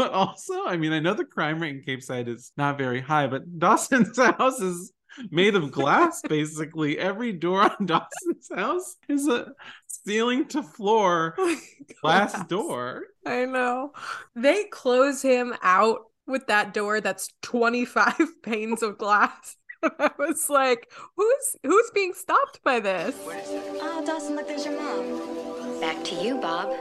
But also, I mean, I know the crime rate in Capeside is not very high, but Dawson's house is made of glass basically. Every door on Dawson's house is a ceiling to floor oh glass, glass door. I know. They close him out with that door that's 25 panes of glass. I was like, who's who's being stopped by this? Oh, Dawson, look, there's your mom. Back to you, Bob.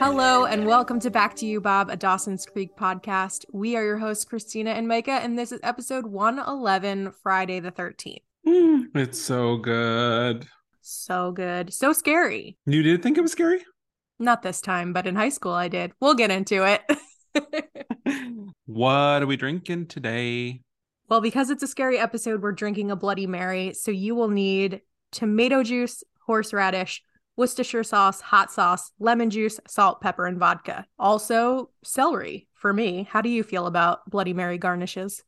Hello, and welcome to Back to You, Bob, a Dawson's Creek podcast. We are your hosts, Christina and Micah, and this is episode 111, Friday the 13th. Mm, it's so good. So good. So scary. You did think it was scary? Not this time, but in high school I did. We'll get into it. what are we drinking today? Well, because it's a scary episode, we're drinking a Bloody Mary. So you will need tomato juice, horseradish, Worcestershire sauce, hot sauce, lemon juice, salt, pepper, and vodka. Also, celery for me. How do you feel about Bloody Mary garnishes?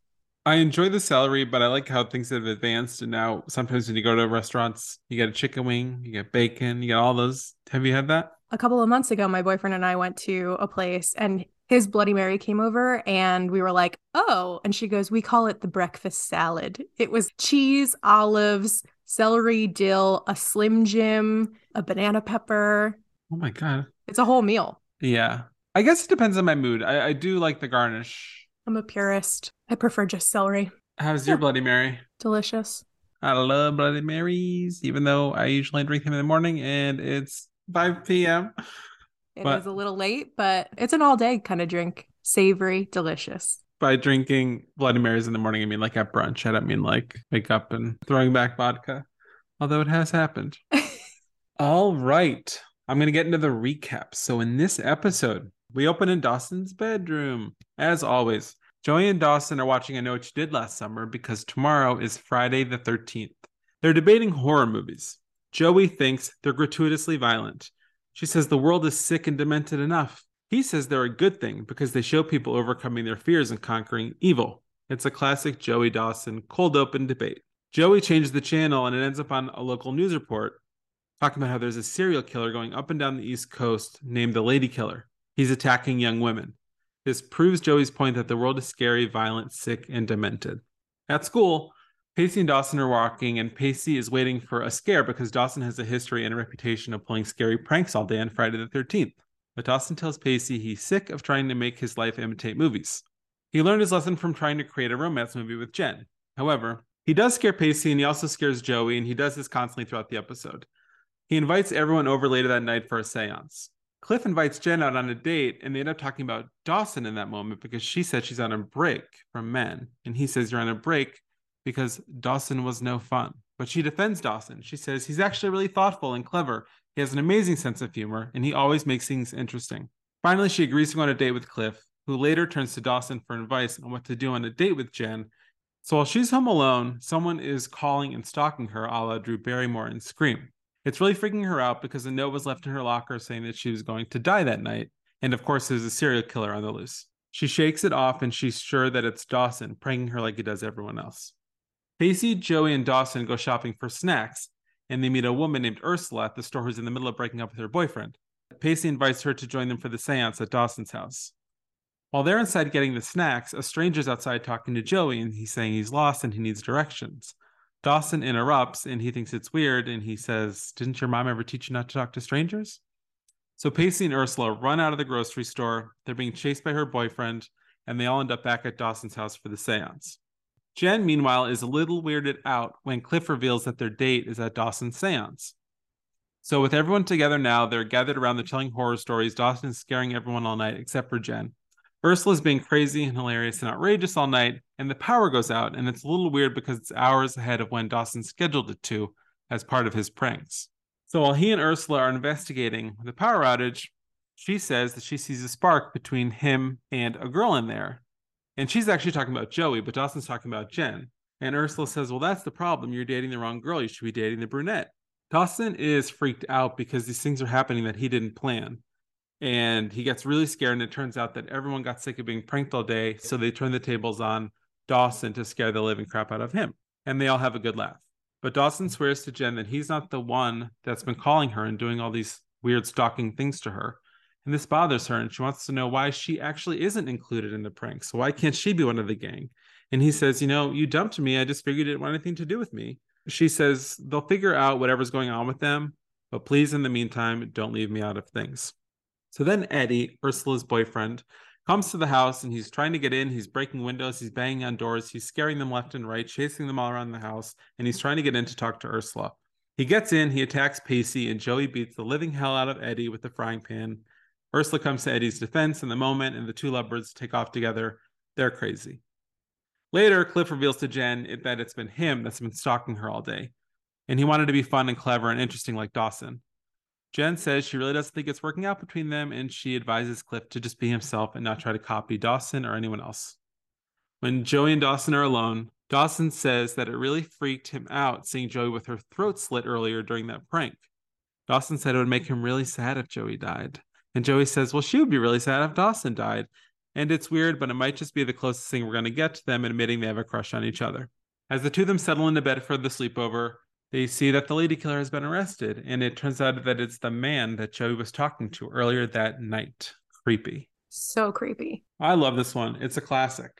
I enjoy the celery, but I like how things have advanced. And now sometimes when you go to restaurants, you get a chicken wing, you get bacon, you get all those. Have you had that? A couple of months ago, my boyfriend and I went to a place and his Bloody Mary came over and we were like, oh. And she goes, we call it the breakfast salad. It was cheese, olives, celery, dill, a Slim Jim, a banana pepper. Oh my God. It's a whole meal. Yeah. I guess it depends on my mood. I, I do like the garnish. I'm a purist. I prefer just celery. How's your Bloody Mary? Delicious. I love Bloody Marys, even though I usually drink them in the morning and it's 5 p.m. It but, is a little late, but it's an all day kind of drink. Savory, delicious by drinking Bloody Marys in the morning, I mean like at brunch. I don't mean like wake up and throwing back vodka, although it has happened. All right. I'm going to get into the recap. So, in this episode, we open in Dawson's bedroom. As always, Joey and Dawson are watching I Know What You Did Last Summer because tomorrow is Friday the 13th. They're debating horror movies. Joey thinks they're gratuitously violent. She says the world is sick and demented enough. He says they're a good thing because they show people overcoming their fears and conquering evil. It's a classic Joey Dawson cold open debate. Joey changes the channel and it ends up on a local news report talking about how there's a serial killer going up and down the East Coast named the Lady Killer. He's attacking young women. This proves Joey's point that the world is scary, violent, sick, and demented. At school, Pacey and Dawson are walking, and Pacey is waiting for a scare because Dawson has a history and a reputation of pulling scary pranks all day on Friday the 13th but Dawson tells Pacey he's sick of trying to make his life imitate movies. He learned his lesson from trying to create a romance movie with Jen. However, he does scare Pacey and he also scares Joey, and he does this constantly throughout the episode. He invites everyone over later that night for a seance. Cliff invites Jen out on a date, and they end up talking about Dawson in that moment because she said she's on a break from men. And he says, You're on a break because Dawson was no fun. But she defends Dawson. She says he's actually really thoughtful and clever, he has an amazing sense of humor, and he always makes things interesting. Finally, she agrees to go on a date with Cliff, who later turns to Dawson for advice on what to do on a date with Jen. So while she's home alone, someone is calling and stalking her a la Drew Barrymore in Scream. It's really freaking her out because a note was left in her locker saying that she was going to die that night. And of course, there's a serial killer on the loose. She shakes it off and she's sure that it's Dawson, pranking her like he does everyone else. Pacey, Joey, and Dawson go shopping for snacks, and they meet a woman named Ursula at the store who's in the middle of breaking up with her boyfriend. Pacey invites her to join them for the seance at Dawson's house. While they're inside getting the snacks, a stranger's outside talking to Joey and he's saying he's lost and he needs directions. Dawson interrupts and he thinks it's weird and he says, Didn't your mom ever teach you not to talk to strangers? So Pacey and Ursula run out of the grocery store. They're being chased by her boyfriend and they all end up back at Dawson's house for the seance. Jen, meanwhile, is a little weirded out when Cliff reveals that their date is at Dawson's seance. So, with everyone together now, they're gathered around the telling horror stories. Dawson is scaring everyone all night except for Jen. Ursula's being crazy and hilarious and outrageous all night, and the power goes out, and it's a little weird because it's hours ahead of when Dawson scheduled it to as part of his pranks. So while he and Ursula are investigating the power outage, she says that she sees a spark between him and a girl in there, and she's actually talking about Joey, but Dawson's talking about Jen. And Ursula says, Well, that's the problem. You're dating the wrong girl. You should be dating the brunette. Dawson is freaked out because these things are happening that he didn't plan. And he gets really scared. And it turns out that everyone got sick of being pranked all day. So they turn the tables on Dawson to scare the living crap out of him. And they all have a good laugh. But Dawson swears to Jen that he's not the one that's been calling her and doing all these weird stalking things to her. And this bothers her, and she wants to know why she actually isn't included in the prank. So why can't she be one of the gang? And he says, You know, you dumped me. I just figured it didn't want anything to do with me. She says, They'll figure out whatever's going on with them, but please, in the meantime, don't leave me out of things. So then Eddie, Ursula's boyfriend, comes to the house and he's trying to get in. He's breaking windows, he's banging on doors, he's scaring them left and right, chasing them all around the house, and he's trying to get in to talk to Ursula. He gets in, he attacks Pacey, and Joey beats the living hell out of Eddie with the frying pan. Ursula comes to Eddie's defense in the moment, and the two lovebirds take off together. They're crazy. Later, Cliff reveals to Jen that it's been him that's been stalking her all day, and he wanted to be fun and clever and interesting like Dawson. Jen says she really doesn't think it's working out between them, and she advises Cliff to just be himself and not try to copy Dawson or anyone else. When Joey and Dawson are alone, Dawson says that it really freaked him out seeing Joey with her throat slit earlier during that prank. Dawson said it would make him really sad if Joey died. And Joey says, Well, she would be really sad if Dawson died. And it's weird, but it might just be the closest thing we're going to get to them admitting they have a crush on each other. As the two of them settle into bed for the sleepover, they see that the lady killer has been arrested. And it turns out that it's the man that Joey was talking to earlier that night. Creepy. So creepy. I love this one. It's a classic.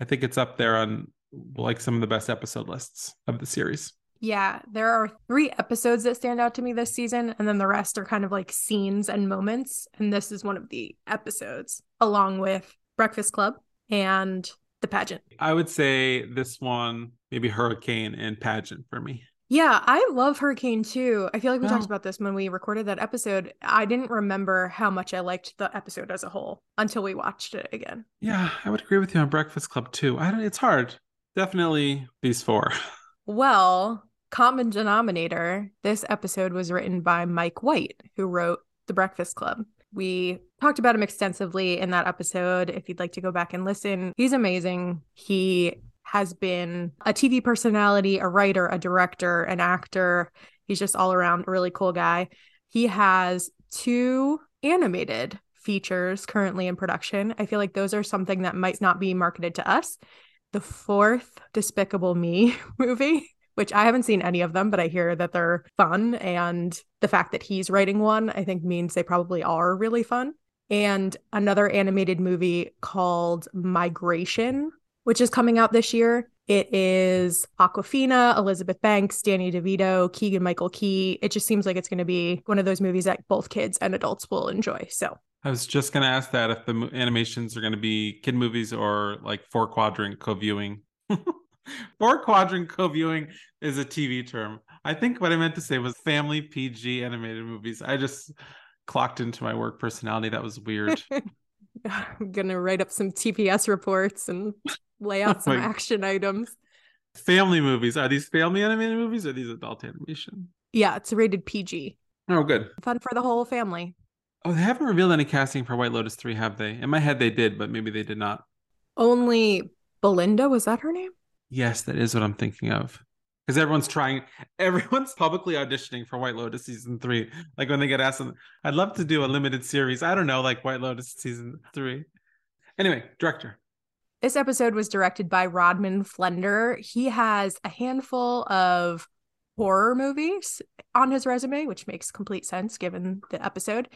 I think it's up there on like some of the best episode lists of the series. Yeah, there are three episodes that stand out to me this season, and then the rest are kind of like scenes and moments. And this is one of the episodes, along with Breakfast Club and the pageant. I would say this one, maybe Hurricane and Pageant for me. Yeah, I love Hurricane too. I feel like we Oh. talked about this when we recorded that episode. I didn't remember how much I liked the episode as a whole until we watched it again. Yeah, I would agree with you on Breakfast Club too. I don't. It's hard. Definitely these four. Well, common denominator, this episode was written by Mike White, who wrote The Breakfast Club. We talked about him extensively in that episode. If you'd like to go back and listen, he's amazing. He has been a TV personality, a writer, a director, an actor. He's just all around a really cool guy. He has two animated features currently in production. I feel like those are something that might not be marketed to us. The fourth Despicable Me movie, which I haven't seen any of them, but I hear that they're fun. And the fact that he's writing one, I think means they probably are really fun. And another animated movie called Migration, which is coming out this year. It is Awkwafina, Elizabeth Banks, Danny DeVito, Keegan Michael Key. It just seems like it's going to be one of those movies that both kids and adults will enjoy. So I was just gonna ask that if the animations are gonna be kid movies or like four quadrant co-viewing. four quadrant co-viewing is a TV term. I think what I meant to say was family PG animated movies. I just clocked into my work personality. That was weird. I'm going to write up some TPS reports and lay out some action items. family movies. Are these family animated movies or are these adult animation? Yeah, it's rated PG. Oh, good. Fun for the whole family. Oh, they haven't revealed any casting for White Lotus 3, have they? In my head, they did, but maybe they did not. Only Belinda, was that her name? Yes, that is what I'm thinking of. Because everyone's trying, everyone's publicly auditioning for White Lotus season three. Like when they get asked, I'd love to do a limited series. I don't know, like White Lotus season three. Anyway, director. This episode was directed by Rodman Flender. He has a handful of horror movies on his resume, which makes complete sense given the episode.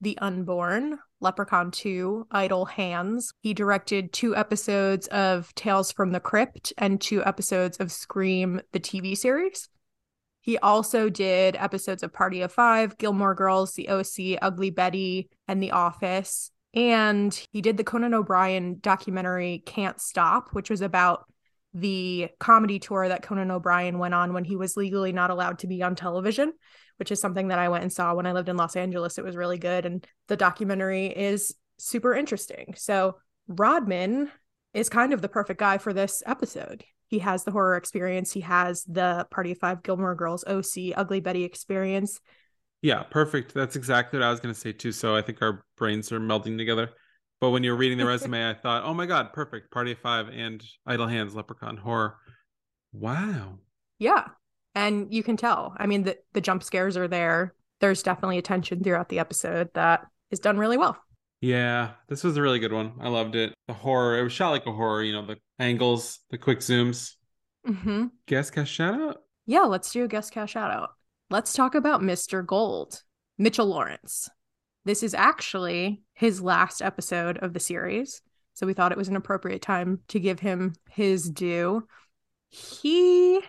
The Unborn, Leprechaun 2, Idle Hands. He directed two episodes of Tales from the Crypt and two episodes of Scream, the TV series. He also did episodes of Party of Five, Gilmore Girls, The OC, Ugly Betty, and The Office. And he did the Conan O'Brien documentary Can't Stop, which was about the comedy tour that Conan O'Brien went on when he was legally not allowed to be on television, which is something that I went and saw when I lived in Los Angeles. It was really good. And the documentary is super interesting. So Rodman is kind of the perfect guy for this episode. He has the horror experience, he has the Party of Five Gilmore Girls OC Ugly Betty experience. Yeah, perfect. That's exactly what I was going to say too. So I think our brains are melding together. But when you're reading the resume, I thought, oh my God, perfect. Party of Five and Idle Hands, Leprechaun, horror. Wow. Yeah. And you can tell. I mean, the, the jump scares are there. There's definitely a tension throughout the episode that is done really well. Yeah, this was a really good one. I loved it. The horror, it was shot like a horror, you know, the angles, the quick zooms. Mm-hmm. Guest cast shout out? Yeah, let's do a guest cast shout out. Let's talk about Mr. Gold, Mitchell Laurance. This is actually his last episode of the series. So we thought it was an appropriate time to give him his due. He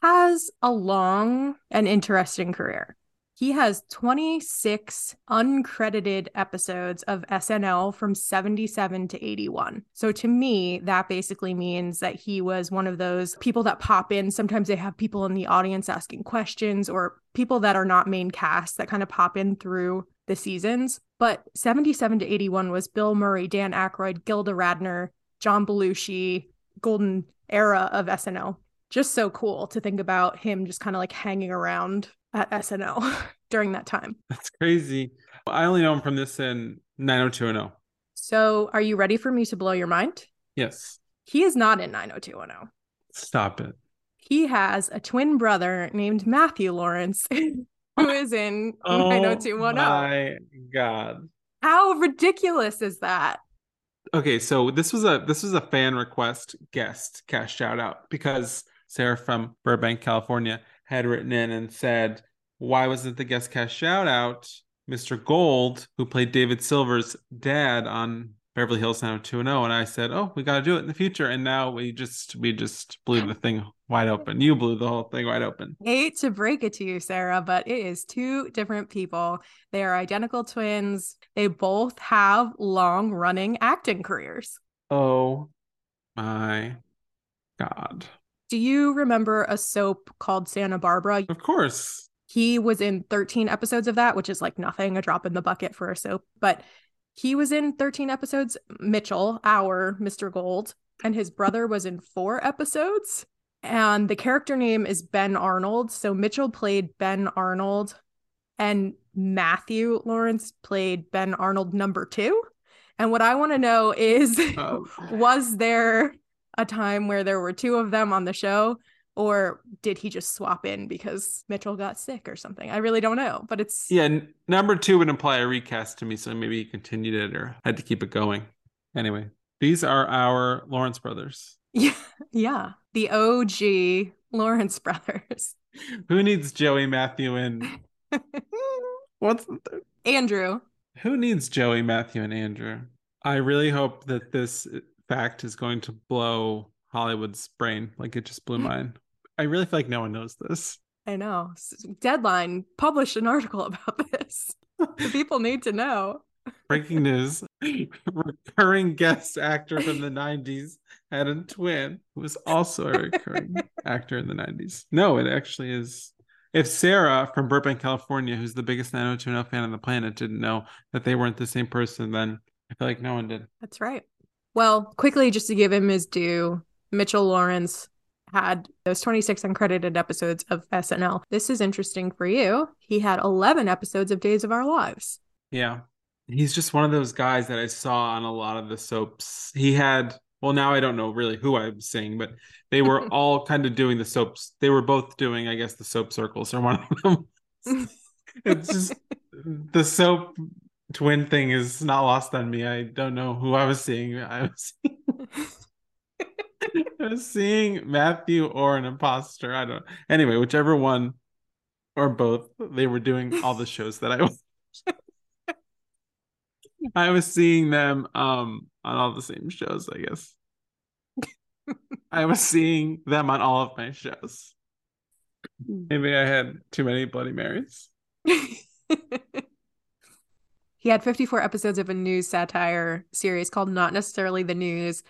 has a long and interesting career. He has 26 uncredited episodes of SNL from 77 to 81. So to me, that basically means that he was one of those people that pop in. Sometimes they have people in the audience asking questions or people that are not main cast that kind of pop in through the seasons. But 77 to 81 was Bill Murray, Dan Aykroyd, Gilda Radner, John Belushi, golden era of SNL. Just so cool to think about him just kind of like hanging around at SNL during that time. That's crazy. I only know him from this in 90210. So, are you ready for me to blow your mind? Yes. He is not in 90210. Stop it. He has a twin brother named Matthew Laurance who is in 90210. My God. How ridiculous is that? Okay, so this was a this was a fan request guest cast shout out because Sarah from Burbank, California had written in and said, Why wasn't the guest cast shout out Mr. Gold, who played David Silver's dad on Beverly Hills 90210? And I said, Oh, we got to do it in the future. And now we just, we just blew the thing wide open. You blew the whole thing wide open. Hate to break it to you, Sarah, but it is two different people. They are identical twins. They both have long running acting careers. Oh my God. Do you remember a soap called Santa Barbara? Of course. He was in 13 episodes of that, which is like nothing, a drop in the bucket for a soap. But he was in 13 episodes. Mitchell, our Mr. Gold, and his brother was in four episodes. And the character name is Ben Arnold. So Mitchell played Ben Arnold, and Matthew Laurance played Ben Arnold number two. And what I want to know is Oh. was there a time where there were two of them on the show or did he just swap in because Mitchell got sick or something? I really don't know, but it's Yeah, n- number two would imply a recast to me, so maybe he continued it or had to keep it going. Anyway, these are our Lawrence brothers. yeah, yeah, the OG Lawrence brothers. Who needs Joey, Matthew, and what's the third? Andrew. Who needs Joey, Matthew, and Andrew? I really hope that this fact is going to blow Hollywood's brain like it just blew mm. mine. I really feel like no one knows this. I know. Deadline published an article about this. the people need to know. Breaking news recurring guest actor from the 90s had a twin who was also a recurring actor in the 90s. No, it actually is. If Sarah from Burbank, California, who's the biggest 90210 fan on the planet, didn't know that they weren't the same person, then I feel like no one did. That's right. Well, quickly, just to give him his due, Mitchell Laurance had those 26 uncredited episodes of SNL. This is interesting for you. He had 11 episodes of Days of Our Lives. Yeah. He's just one of those guys that I saw on a lot of the soaps. He had, well, now I don't know really who I'm seeing, but they were all kind of doing the soaps. They were both doing, I guess, the soap circles or one of them. it's just the soap twin thing is not lost on me. I don't know who I was seeing. I was I was seeing Matthew or an imposter. I don't. Anyway, whichever one or both, they were doing all the shows that I was. I was seeing them um on all the same shows, I guess. I was seeing them on all of my shows. Maybe I had too many Bloody Marys. he had 54 episodes of a news satire series called Not Necessarily the News,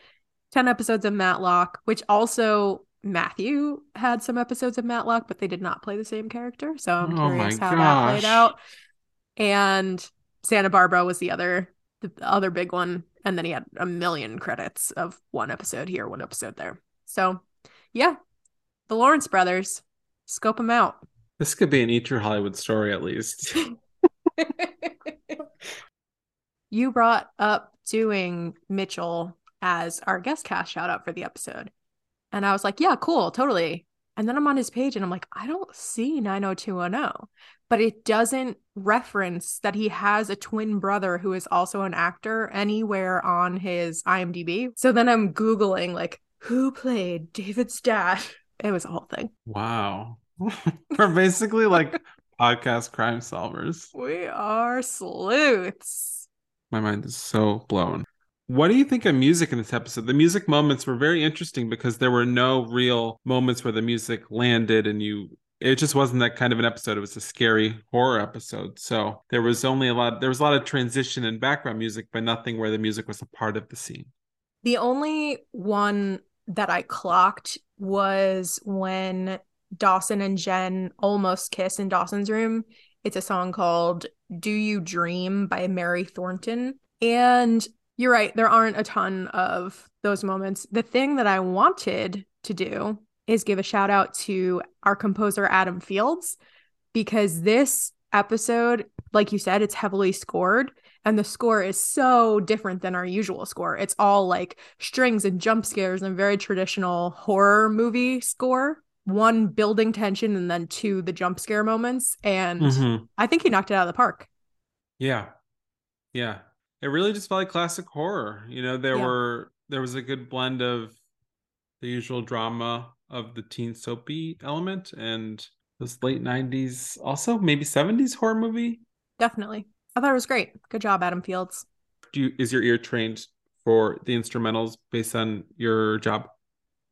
10 episodes of Matlock, which also Matthew had some episodes of Matlock, but they did not play the same character. So I'm Oh curious how that played out. And Santa Barbara was the other the other big one. And then he had a million credits of one episode here, one episode there. So yeah, the Lawrence brothers, scope them out. This could be an Eat Your Hollywood story at least. you brought up doing Mitchell as our guest cast shout out for the episode. And I was like, yeah, cool, totally. And then I'm on his page and I'm like, I don't see 90210, but it doesn't reference that he has a twin brother who is also an actor anywhere on his IMDb. So then I'm Googling, like, who played David's dad? It was a whole thing. Wow. We're basically like podcast crime solvers. We are sleuths. My mind is so blown. What do you think of music in this episode? The music moments were very interesting because there were no real moments where the music landed and you it just wasn't that kind of an episode. It was a scary horror episode. So there was only a lot there was a lot of transition and background music, but nothing where the music was a part of the scene. The only one that I clocked was when Dawson and Jen almost kiss in Dawson's room. It's a song called Do You Dream by Mary Thornton. And you're right, there aren't a ton of those moments. The thing that I wanted to do is give a shout out to our composer, Adam Fields, because this episode, like you said, it's heavily scored. And the score is so different than our usual score. It's all like strings and jump scares and very traditional horror movie score. One building tension and then two the jump scare moments. And Mhm. I think he knocked it out of the park. Yeah. Yeah. It really just felt like classic horror. You know, there Yeah. were there was a good blend of the usual drama of the teen soapy element and this late 90s also maybe 70s horror movie. Definitely. I thought it was great. Good job, Adam Fields. Do you is your ear trained for the instrumentals based on your job?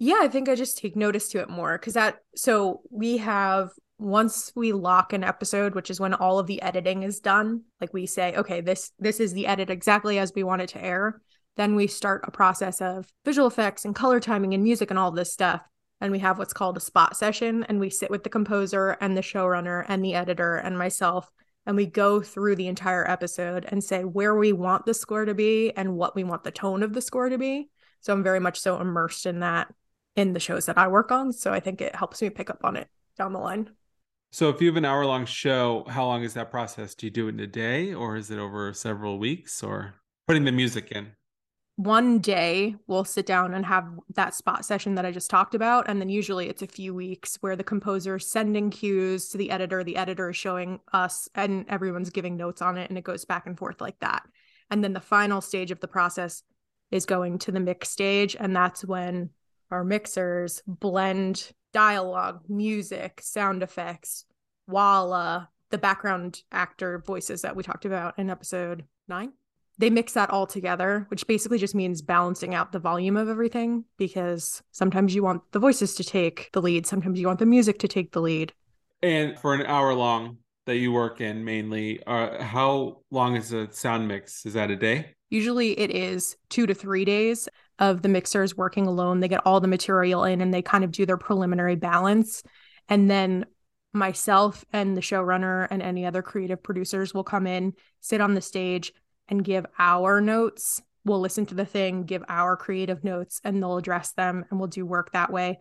Yeah, I think I just take notice to it more because that so we have once we lock an episode, which is when all of the editing is done, like we say, okay, this this is the edit exactly as we want it to air. Then we start a process of visual effects and color timing and music and all this stuff. And we have what's called a spot session, and we sit with the composer and the showrunner and the editor and myself, and we go through the entire episode and say where we want the score to be and what we want the tone of the score to be. So I'm very much so immersed in that in the shows that I work on. So I think it helps me pick up on it down the line. So if you have an hour long show, how long is that process? Do you do it in a day or is it over several weeks or putting the music in? One day we'll sit down and have that spot session that I just talked about. And then usually it's a few weeks where the composer is sending cues to the editor, the editor is showing us, and everyone's giving notes on it. And it goes back and forth like that. And then the final stage of the process is going to the mix stage. And that's when our mixers blend dialogue, music, sound effects, walla, the background actor voices that we talked about in episode nine. They mix that all together, which basically just means balancing out the volume of everything because sometimes you want the voices to take the lead, sometimes you want the music to take the lead. And for an hour long that you work in mainly, uh, how long is a sound mix? Is that a day? Usually it is two to three days of the mixers working alone. They get all the material in and they kind of do their preliminary balance. And then myself and the showrunner and any other creative producers will come in, sit on the stage, and give our notes. We'll listen to the thing, give our creative notes, and they'll address them, and we'll do work that way.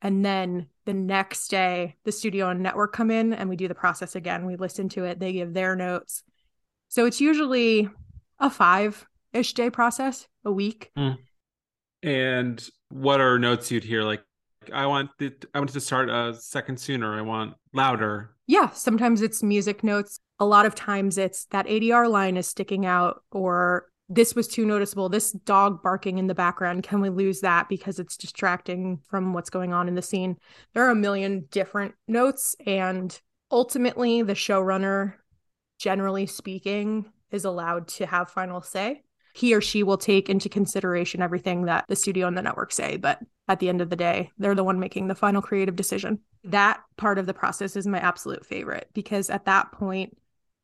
And then the next day, the studio and network come in and we do the process again. We listen to it, they give their notes. So it's usually a five ish day process, a week. Mm. And what are notes you'd hear? Like, I want I want to start a second sooner. I want louder. Yeah, sometimes it's music notes. A lot of times it's that ADR line is sticking out, or this was too noticeable. This dog barking in the background, can we lose that because it's distracting from what's going on in the scene? There are a million different notes, and ultimately, the showrunner, generally speaking, is allowed to have final say. He or she will take into consideration everything that the studio and the network say, but at the end of the day, they're the one making the final creative decision. That part of the process is my absolute favorite because at that point,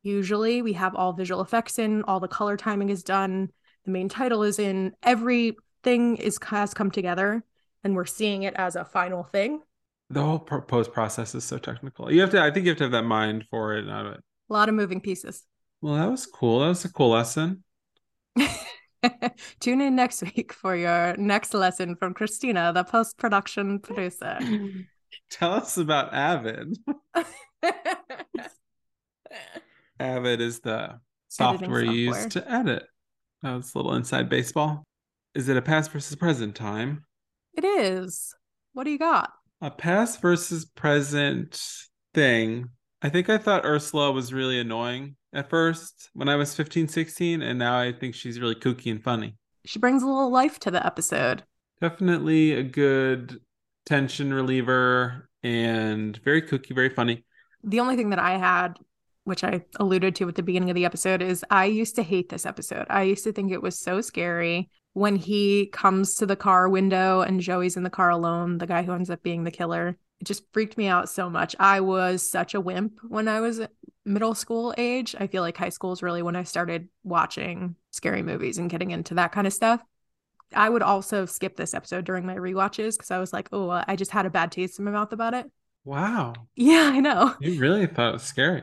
usually we have all visual effects in, all the color timing is done, the main title is in, everything is has come together, and we're seeing it as a final thing. The whole post process is so technical. You have to, I think you have to have that mind for it. A lot of moving pieces. Well, that was cool. That was a cool lesson. Tune in next week for your next lesson from Christina, the post production producer. Tell us about Avid. Avid is the software you use software. to edit. Oh, That's a little inside baseball. Is it a past versus present time? it is. What do you got? A past versus present thing. I think I thought Ursula was really annoying at first when I was 15, 16, and now I think she's really kooky and funny. She brings a little life to the episode. Definitely a good tension reliever and very kooky, very funny. The only thing that I had, which I alluded to at the beginning of the episode, is I used to hate this episode. I used to think it was so scary when he comes to the car window and Joey's in the car alone, the guy who ends up being the killer. It just freaked me out so much. I was such a wimp when I was middle school age. I feel like high school is really when I started watching scary movies and getting into that kind of stuff. I would also skip this episode during my rewatches because I was like, oh, I just had a bad taste in my mouth about it. Wow. Yeah, I know. You really thought it was scary.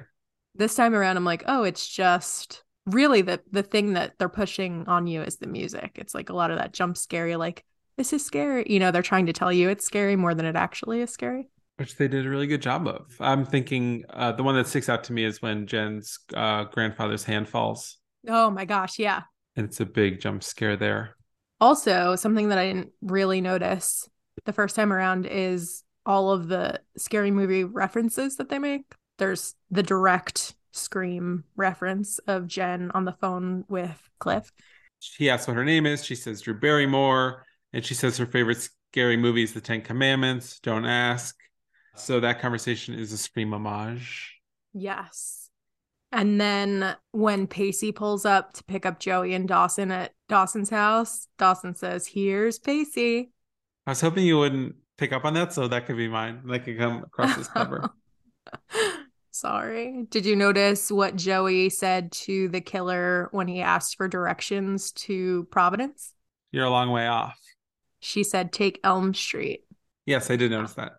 This time around, I'm like, oh, it's just really the the thing that they're pushing on you is the music. It's like a lot of that jump scary, like this is scary. You know, they're trying to tell you it's scary more than it actually is scary. Which they did a really good job of. I'm thinking uh, the one that sticks out to me is when Jen's uh, grandfather's hand falls. Oh my gosh, yeah. And it's a big jump scare there. Also, something that I didn't really notice the first time around is all of the scary movie references that they make. There's the direct scream reference of Jen on the phone with Cliff. He asks what her name is. She says Drew Barrymore. And she says her favorite scary movie is The Ten Commandments. Don't ask. So that conversation is a scream homage. Yes. And then when Pacey pulls up to pick up Joey and Dawson at Dawson's house, Dawson says, Here's Pacey. I was hoping you wouldn't pick up on that, so that could be mine. That could come across this cover. Sorry. Did you notice what Joey said to the killer when he asked for directions to Providence? You're a long way off. She said, Take Elm Street. Yes, I did notice that.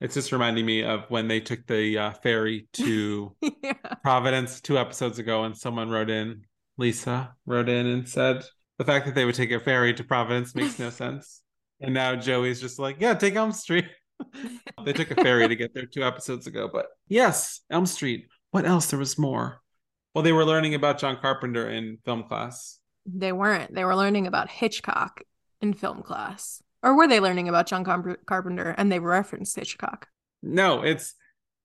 It's just reminding me of when they took the uh, ferry to yeah. Providence two episodes ago, and someone wrote in, Lisa wrote in and said, the fact that they would take a ferry to Providence makes no sense. And now Joey's just like, yeah, take Elm Street. they took a ferry to get there two episodes ago. But yes, Elm Street. What else? There was more. Well, they were learning about John Carpenter in film class. They weren't. They were learning about Hitchcock in film class. Or were they learning about John Carpenter and they referenced Hitchcock? No, it's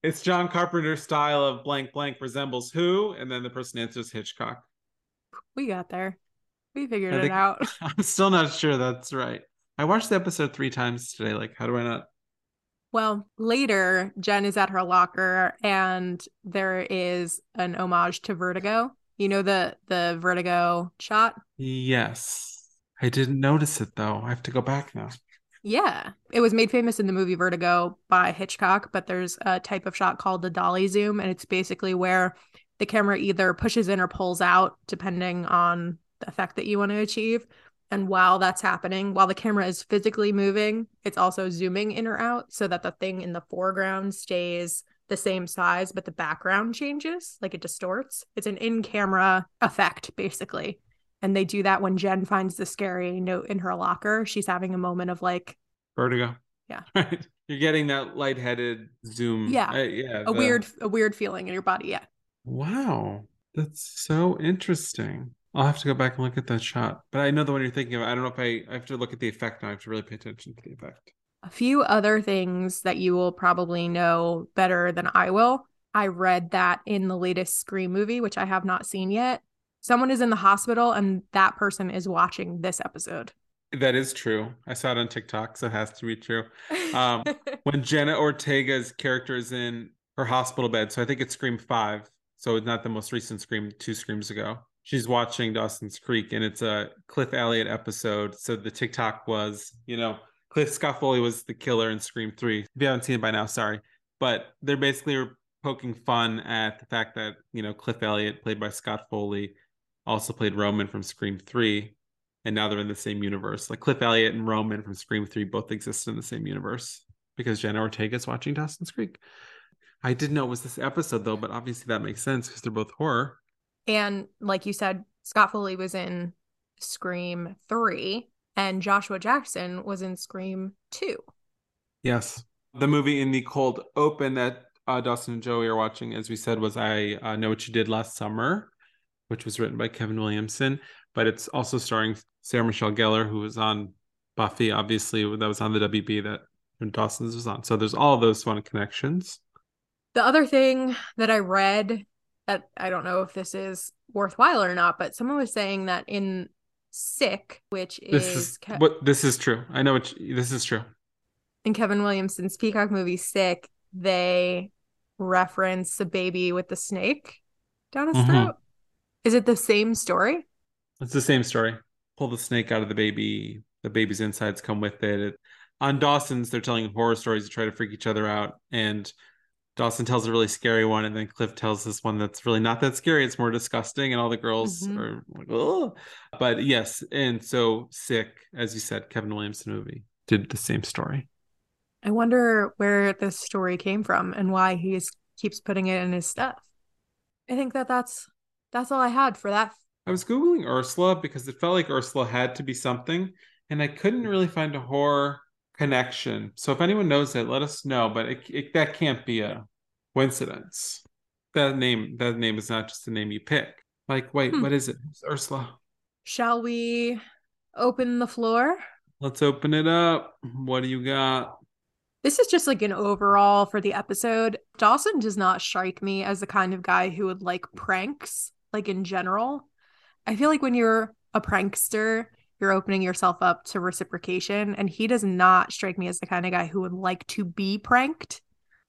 it's John Carpenter's style of blank blank resembles who, and then the person answers Hitchcock. We got there. We figured it out. I'm still not sure that's right. I watched the episode three times today. Like, how do I not well, later, Jen is at her locker and there is an homage to Vertigo. You know the the Vertigo shot? Yes. I didn't notice it though. I have to go back now. Yeah. It was made famous in the movie Vertigo by Hitchcock, but there's a type of shot called the dolly zoom and it's basically where the camera either pushes in or pulls out depending on the effect that you want to achieve. And while that's happening, while the camera is physically moving, it's also zooming in or out so that the thing in the foreground stays the same size, but the background changes, like it distorts. It's an in camera effect, basically. And they do that when Jen finds the scary note in her locker. She's having a moment of like vertigo. Yeah. Right. You're getting that lightheaded zoom. Yeah. Uh, yeah. A the... weird, a weird feeling in your body. Yeah. Wow. That's so interesting. I'll have to go back and look at that shot. But I know the one you're thinking of. I don't know if I, I have to look at the effect now. I have to really pay attention to the effect. A few other things that you will probably know better than I will. I read that in the latest Scream movie, which I have not seen yet. Someone is in the hospital and that person is watching this episode. That is true. I saw it on TikTok, so it has to be true. Um, when Jenna Ortega's character is in her hospital bed, so I think it's Scream 5. So it's not the most recent Scream, two Screams ago she's watching Dawson's Creek and it's a Cliff Elliott episode. So the TikTok was, you know, Cliff Scott Foley was the killer in Scream 3. If you haven't seen it by now, sorry. But they're basically poking fun at the fact that, you know, Cliff Elliott, played by Scott Foley, also played Roman from Scream 3. And now they're in the same universe. Like Cliff Elliott and Roman from Scream 3 both exist in the same universe because Jenna Ortega is watching Dawson's Creek. I didn't know it was this episode though, but obviously that makes sense because they're both horror. And like you said, Scott Foley was in Scream 3 and Joshua Jackson was in Scream 2. Yes. The movie in the cold open that uh, Dawson and Joey are watching, as we said, was I uh, Know What You Did Last Summer, which was written by Kevin Williamson, but it's also starring Sarah Michelle Gellar, who was on Buffy, obviously, that was on the WB that Dawson's was on. So there's all those fun connections. The other thing that I read that I don't know if this is worthwhile or not, but someone was saying that in Sick, which This is, is Ke- what this is true. I know what you- this is true. in Kevin Williamson's Peacock movie Sick, they reference a baby with the snake down his Mhm. throat. Is it the same story? It's the same story. Pull the snake out of the baby. The baby's insides come with it. it. On Dawson's, they're telling horror stories to try to freak each other out. And Dawson tells a really scary one, and then Cliff tells this one that's really not that scary. It's more disgusting, and all the girls Mhm. are like, "Oh!" But yes, and so sick, as you said, Kevin Williamson movie did the same story. I wonder where this story came from and why he keeps putting it in his stuff. I think that that's that's all I had for that. I was googling Ursula because it felt like Ursula had to be something, and I couldn't really find a horror connection. So if anyone knows it, let us know. But it, it, that can't be a coincidence. That name, that name is not just the name you pick. Like, wait, Hmm. what is it? It's Ursula. Shall we open the floor? Let's open it up. What do you got? This is just like an overall for the episode. Dawson does not strike me as the kind of guy who would like pranks, like in general. I feel like when you're a prankster, you're opening yourself up to reciprocation, and he does not strike me as the kind of guy who would like to be pranked.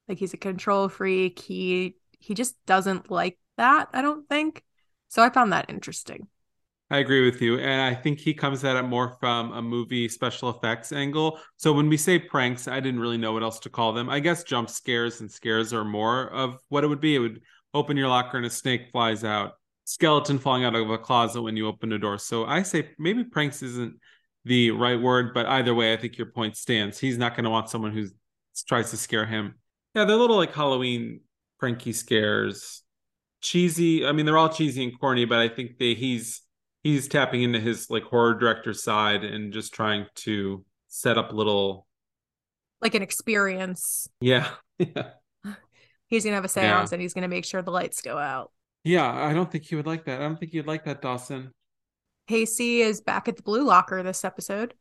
Like he's a control freak. He he just doesn't like that, I don't think. So I found that interesting. I agree with you. And I think he comes at it more from a movie special effects angle. So when we say pranks, I didn't really know what else to call them. I guess jump scares and scares are more of what it would be. It would open your locker and a snake flies out, skeleton falling out of a closet when you open a door. So I say maybe pranks isn't the right word, but either way, I think your point stands. He's not going to want someone who tries to scare him. Yeah, they're a little like Halloween pranky scares. Cheesy. I mean, they're all cheesy and corny, but I think they he's he's tapping into his like horror director side and just trying to set up little Like an experience. yeah yeah He's gonna have a seance and he's gonna make sure the lights go out. Yeah i don't think he would like that i don't think you'd like that dawson Pacey is back at the blue locker this episode.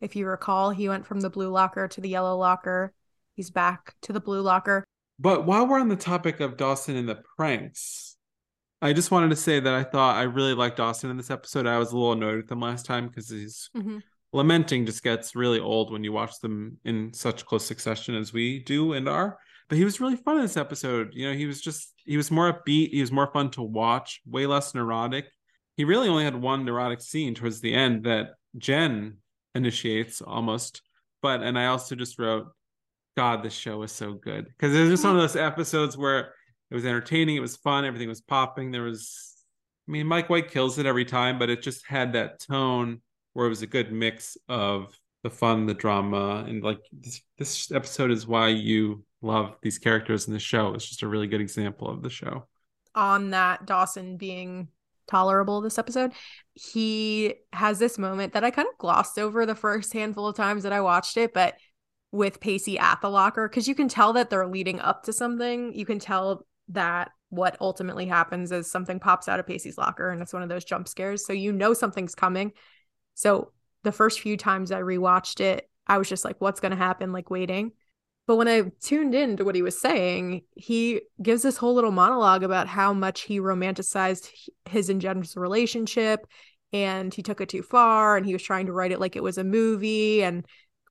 If you recall, he went from the blue locker to the yellow locker. He's back to the blue locker. but while we're on the topic of dawson and the pranks i just wanted to say that i thought i really liked dawson in this episode i was a little annoyed with him last time because his Mhm. lamenting just gets really old when you watch them in such close succession as we do and are but he was really fun in this episode. You know he was just he was more upbeat he was more fun to watch way less neurotic. He really only had one neurotic scene towards the end that jen initiates almost but and i also just wrote god this show was so good. Because it was just one of those episodes where it was entertaining it was fun everything was popping. There was i mean mike white kills it every time but it just had that tone where it was a good mix of the fun, the drama, and like this, this episode is why you love these characters in the show. It's just a really good example of the show. On that Dawson being tolerable this episode, he has this moment that I kind of glossed over the first handful of times that I watched it, but with Pacey at the locker, because you can tell that they're leading up to something. You can tell that what ultimately happens is something pops out of Pacey's locker and it's one of those jump scares. So you know something's coming. So the first few times I rewatched it, I was just like, what's going to happen? Like waiting. But when I tuned in to what he was saying, he gives this whole little monologue about how much he romanticized his and Jen's relationship and he took it too far and he was trying to write it like it was a movie and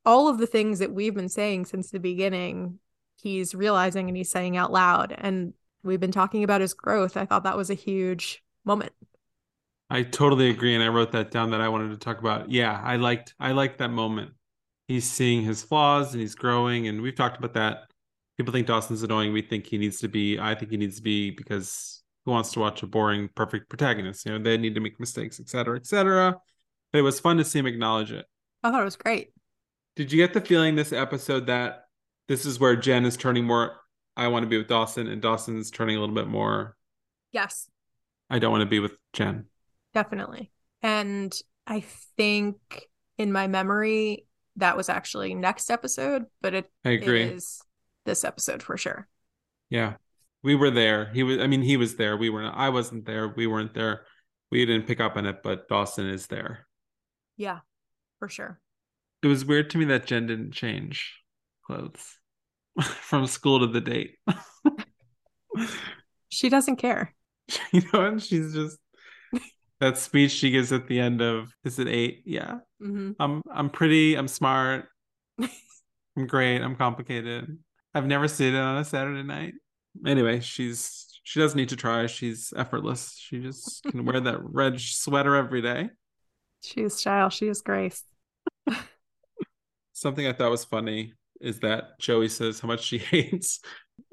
all of the things that we've been saying since the beginning, he's realizing and he's saying out loud. And we've been talking about his growth. I thought that was a huge moment. I totally agree, and I wrote that down that I wanted to talk about. Yeah, I liked I liked that moment. He's seeing his flaws and he's growing, and we've talked about that. People think Dawson's annoying. We think he needs to be. I think he needs to be because who wants to watch a boring, perfect protagonist? You know, they need to make mistakes, et cetera, et cetera. But it was fun to see him acknowledge it. I thought it was great. Did you get the feeling this episode that this is where Jen is turning more? I want to be with Dawson, and Dawson's turning a little bit more. Yes, I don't want to be with Jen. definitely. And I think in my memory, that was actually next episode, but it I agree. is this episode for sure. Yeah. We were there. He was I mean he was there. We were not I wasn't there. We weren't there. We didn't pick up on it, but Dawson is there. Yeah, for sure. It was weird to me that Jen didn't change. clothes from school to the date. She doesn't care. you know, and she's just that speech she gives at the end of is it eight? Yeah. hmm I'm I'm pretty, I'm smart, I'm great, I'm complicated. I've never seen it on a Saturday night. Anyway, she's she doesn't need to try. She's effortless. She just can wear that red sweater every day. She is style. She is grace. Something I thought was funny is that Joey says how much she hates.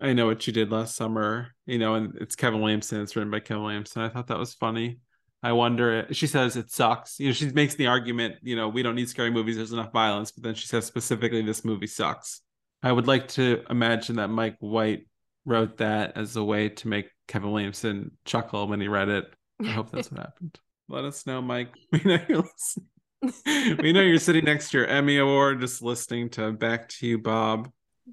I know what you did last summer, you know, and it's Kevin Williamson. It's written by Kevin Williamson. I thought that was funny. I wonder. She says it sucks. You know, she makes the argument. You know, we don't need scary movies. There's enough violence. But then she says specifically, this movie sucks. I would like to imagine that Mike White wrote that as a way to make Kevin Williamson chuckle when he read it. I hope that's what happened. Let us know, Mike. We know you're listening. we know you're sitting next to your Emmy Award, just listening to Back to You, Bob.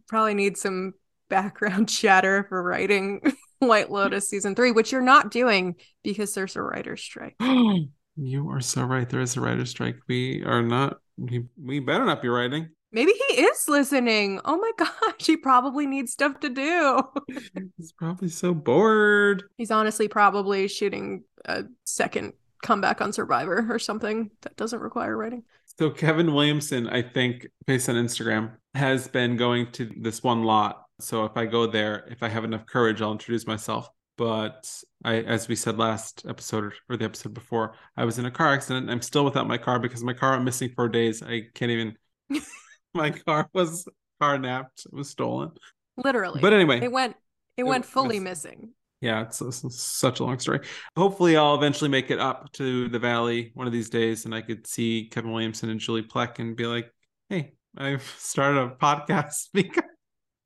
Probably need some background chatter for writing White Lotus season three, which you're not doing because there's a writer's strike. you are so right. There is a writer's strike. We are not. We, we better not be writing. Maybe he is listening. Oh my gosh, he probably needs stuff to do. He's probably so bored. He's honestly probably shooting a second comeback on Survivor or something that doesn't require writing. So Kevin Williamson, I think, based on Instagram, has been going to this one lot. So if I go there, if I have enough courage, I'll introduce myself. But I, as we said last episode or the episode before, I was in a car accident. I'm still without my car because my car I'm missing for days. I can't even. my car was car napped. It was stolen. Literally. But anyway, it went it it went fully missing. yeah, it's, it's such a long story. Hopefully, I'll eventually make it up to the valley one of these days, and I could see Kevin Williamson and Julie Plec and be like, "Hey, I've started a podcast because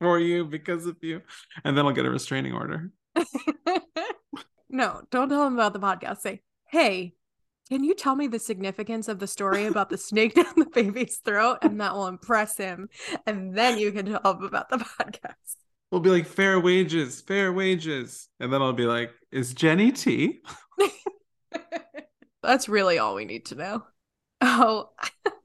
for you because of you," and then I'll get a restraining order. no, don't tell him about the podcast. Say, hey, can you tell me the significance of the story about the snake down the baby's throat? And that will impress him. And then you can tell him about the podcast. We'll be like, "Fair wages, fair wages," and then I'll be like, "Is Jenny T?" That's really all we need to know. Oh,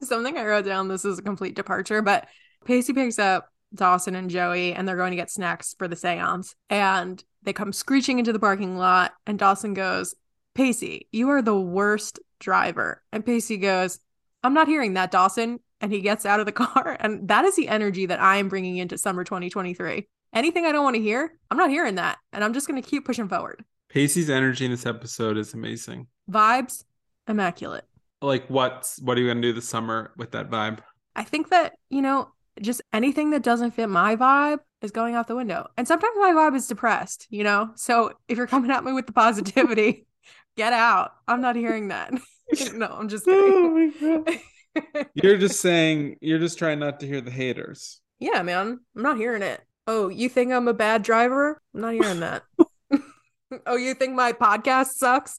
something I wrote down. This is a complete departure, but Pacey picks up Dawson and Joey, and they're going to get snacks for the seance. And they come screeching into the parking lot, and Dawson goes, Pacey, you are the worst driver. And Pacey goes, I'm not hearing that, Dawson. And he gets out of the car. And that is the energy that I am bringing into summer 2023. Anything I don't want to hear, I'm not hearing that. And I'm just going to keep pushing forward. Pacey's energy in this episode is amazing. Vibes, immaculate. Like, what's what are you gonna do this summer with that vibe? I think that, you know, just anything that doesn't fit my vibe is going out the window. And sometimes my vibe is depressed, you know? So if you're coming at me with the positivity, get out. I'm not hearing that. no, I'm just Oh kidding. my god. You're just saying you're just trying not to hear the haters. yeah, man. I'm not hearing it. Oh, you think I'm a bad driver? I'm not hearing that. oh, you think my podcast sucks?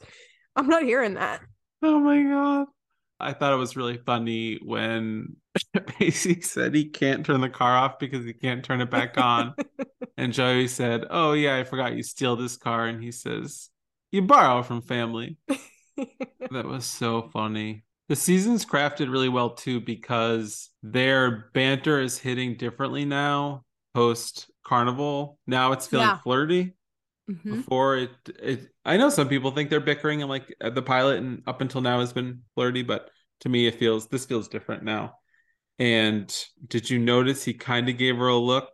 I'm not hearing that. Oh my god. I thought it was really funny when Pacey said he can't turn the car off because he can't turn it back on. and Joey said, Oh yeah, I forgot you steal this car. And he says, You borrow from family. That was so funny. The season's crafted really well too because their banter is hitting differently now post carnival. Now it's feeling Yeah. flirty. Mhm. Before it, it, I know some people think they're bickering and like the pilot and up until now has been flirty, but to me it feels this feels different now. And did you notice he kind of gave her a look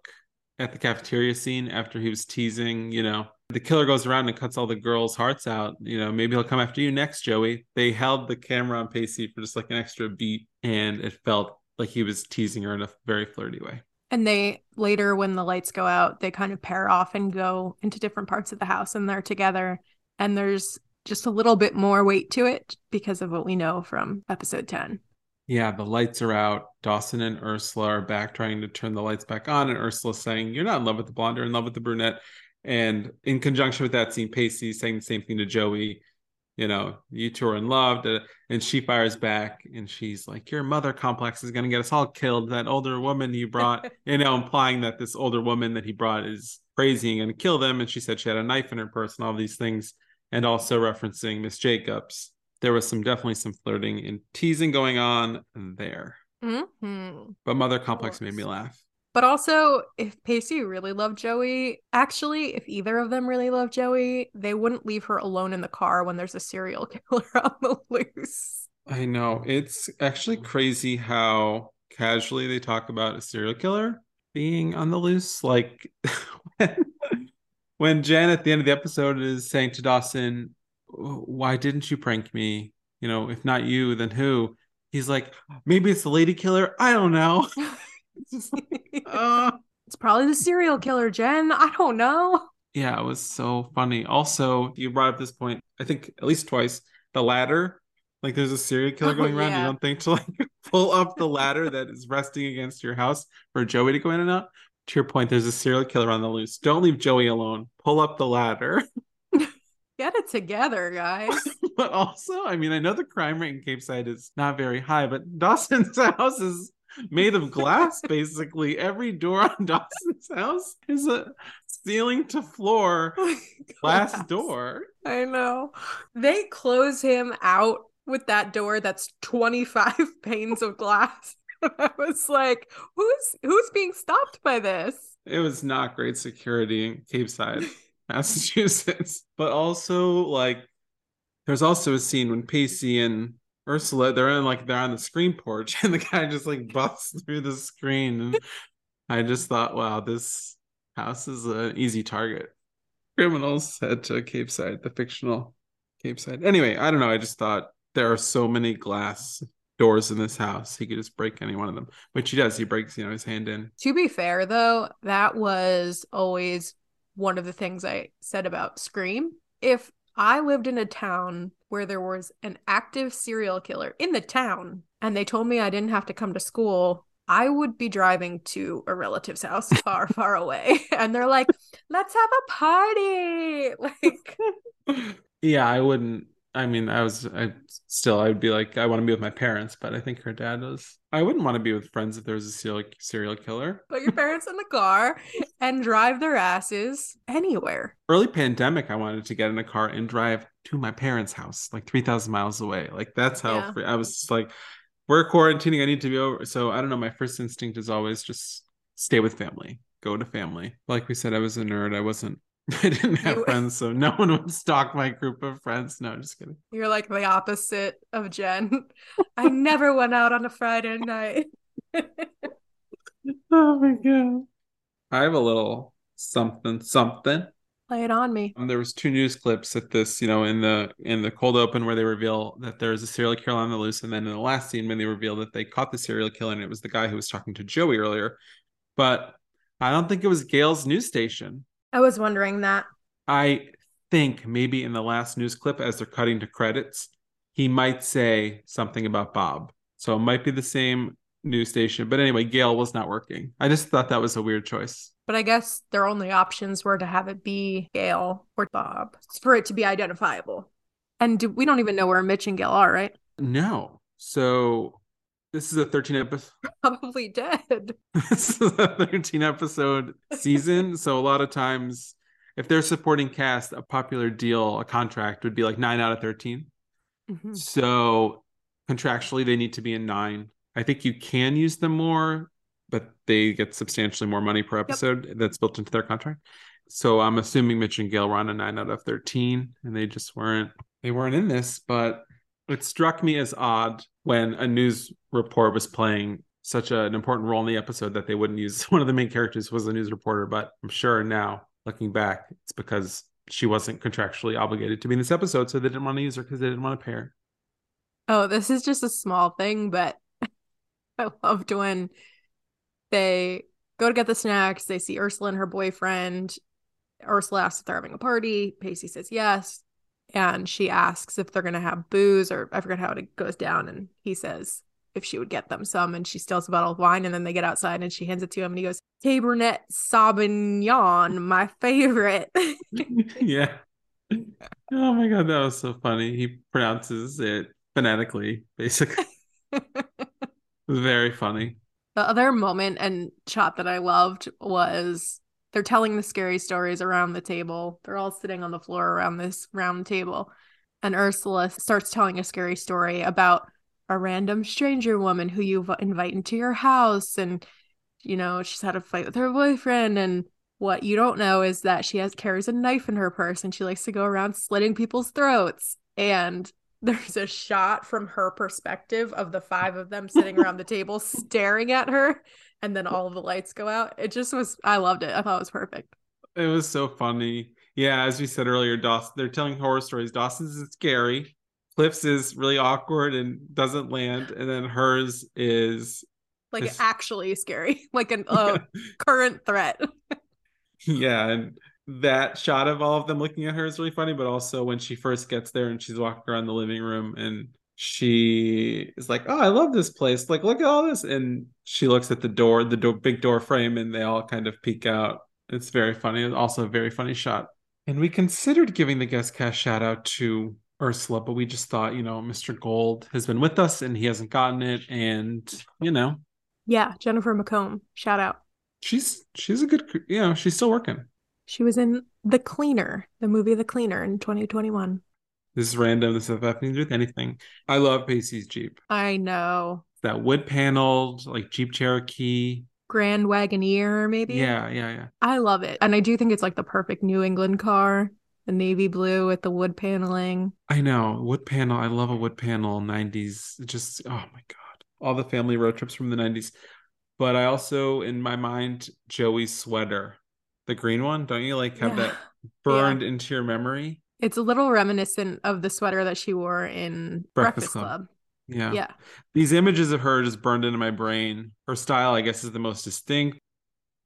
at the cafeteria scene after he was teasing, you know, the killer goes around and cuts all the girls' hearts out. You know, maybe he'll come after you next, Joey. They held the camera on Pacey for just like an extra beat, and it felt like he was teasing her in a very flirty way. And they later, when the lights go out, they kind of pair off and go into different parts of the house and they're together. And there's just a little bit more weight to it because of what we know from episode 10. Yeah, the lights are out. Dawson and Ursula are back trying to turn the lights back on, and Ursula's saying, You're not in love with the blonde, you're in love with the brunette. And in conjunction with that scene, Pacey saying the same thing to Joey, you know, you two are in love. And she fires back and she's like, Your mother complex is going to get us all killed. That older woman you brought, you know, implying that this older woman that he brought is crazy and going to kill them. And she said she had a knife in her purse and all these things. And also referencing Miss Jacobs. There was some definitely some flirting and teasing going on there. Mm-hmm. But Mother Complex made me laugh. But also, if Pacey really loved Joey, actually, if either of them really loved Joey, they wouldn't leave her alone in the car when there's a serial killer on the loose. I know. It's actually crazy how casually they talk about a serial killer being on the loose. Like when, when Jen at the end of the episode is saying to Dawson, Why didn't you prank me? You know, if not you, then who? He's like, Maybe it's the lady killer. I don't know. it's uh. It's probably the serial killer, Jen. I don't know. Yeah, it was so funny. Also, you brought up this point, I think at least twice, the ladder. Like there's a serial killer Oh, going around. yeah. You don't think to like pull up the ladder that is resting against your house for Joey to go in and out. To your point, there's a serial killer on the loose. Don't leave Joey alone. Pull up the ladder. Get it together, guys. but also, I mean, I know the crime rate in Capeside is not very high, but Dawson's house is made of glass basically. Every door on Dawson's house is a ceiling to floor oh glass door. I know. They close him out with that door that's 25 panes of glass. I was like, who's who's being stopped by this? It was not great security in Capeside, Massachusetts. But also, like, there's also a scene when Pacey and Ursula they're in like they're on the screen porch, and the guy just like busts through the screen, and I just thought, wow, this house is an easy target. Criminals head to Capeside, the fictional Capeside. Anyway, I don't know. I just thought there are so many glass doors in this house. He could just break any one of them, which he does. He breaks, you know, his hand in. To be fair, though, that was always one of the things I said about Scream. If I lived in a town where there was an active serial killer in the town and they told me I didn't have to come to school, I would be driving to a relative's house far, far away. And they're like, let's have a party. Like, yeah, I wouldn't. I mean, I was, I still, I would be like, I want to be with my parents, but I think her dad does. I wouldn't want to be with friends if there was a serial serial killer. put your parents in the car and drive their asses anywhere. Early pandemic, I wanted to get in a car and drive to my parents' house, like three thousand miles away. Like that's how Yeah. free, I was. Like, we're quarantining. I need to be over. So I don't know. My first instinct is always just stay with family, go to family. Like we said, I was a nerd. I wasn't. I didn't have You- friends, so no one would stalk my group of friends. No, just kidding. You're like the opposite of Jen. I never went out on a Friday night. Oh my god. I have a little something something. Play it on me. Um, there was two news clips at this, you know, in the in the cold open where they reveal that there's a serial killer on the loose, and then in the last scene when they reveal that they caught the serial killer and it was the guy who was talking to Joey earlier. But I don't think it was Gail's news station. I was wondering that. I think maybe in the last news clip, as they're cutting to credits, he might say something about Bob. So it might be the same news station. But anyway, Gail was not working. I just thought that was a weird choice. But I guess their only options were to have it be Gail or Bob for it to be identifiable. And do, we don't even know where Mitch and Gail are, right? No. So this is a 13 episode Probably dead. this is a 13 episode season. So a lot of times if they're supporting cast, a popular deal, a contract would be like nine out of 13. Mhm. So contractually, they need to be in nine. I think you can use them more, but they get substantially more money per episode. That's built into their contract. So I'm assuming Mitch and Gail were on a nine out of 13, and they just weren't. They weren't in this, but it struck me as odd when a news report was playing such a- an important role in the episode that they wouldn't use one of the main characters was a news reporter. But I'm sure now, looking back, it's because she wasn't contractually obligated to be in this episode, so they didn't want to use her because they didn't want to pay her. Oh, this is just a small thing, but I loved when they go to get the snacks. They see Ursula and her boyfriend. Ursula asks if they're having a party. Pacey says yes. And she asks if they're going to have booze, or I forget how it goes down. And he says if she would get them some. And she steals a bottle of wine. And then they get outside and she hands it to him. And he goes, Cabernet Sauvignon, my favorite. yeah. Oh my god, that was so funny. He pronounces it phonetically, basically. Very funny. The other moment and shot that I loved was they're telling the scary stories around the table. They're all sitting on the floor around this round table. And Ursula starts telling a scary story about a random stranger woman who you invite into your house. And you know, she's had a fight with her boyfriend and what you don't know is that she has carries a knife in her purse and she likes to go around slitting people's throats. And there's a shot from her perspective of the five of them sitting around the table staring at her and then all of the lights go out. It just was I loved it. I thought it was perfect. It was so funny. Yeah, as we said earlier, Dawson they're telling horror stories. Dawson's is scary. Cliff's is really awkward and doesn't land, and then hers is Like This- actually scary, like an uh, current threat. yeah, and that shot of all of them looking at her is really funny. But also when she first gets there and she's walking around the living room and she is like, "Oh, I love this place. Like, look at all this." And she looks at the door, the door, big door frame, and they all kind of peek out. It's very funny. It's also a very funny shot. And we considered giving the guest cast shout out to Ursula, but we just thought, you know, Mr. Gold has been with us and he hasn't gotten it, and you know, Yeah, Jennifer McComb, shout out. she's she's a good, you know, she's still working. She was in The Cleaner, the movie The Cleaner in 2021. This is random. This has nothing to do with anything. I love Pacey's Jeep. I know. That wood paneled, like Jeep Cherokee. Grand Wagoneer, maybe? Yeah, yeah, yeah. I love it. And I do think it's like the perfect New England car. The navy blue with the wood paneling. I know. Wood panel. I love a wood panel 90s. Just, oh my God. All the family road trips from the 90s. But I also, in my mind, Joey's sweater, the green one, don't you like have Yeah. that burned into your memory? It's a little reminiscent of the sweater that she wore in Breakfast Breakfast, Club. Club. Yeah. Yeah. These images of her just burned into my brain. Her style, I guess, is the most distinct.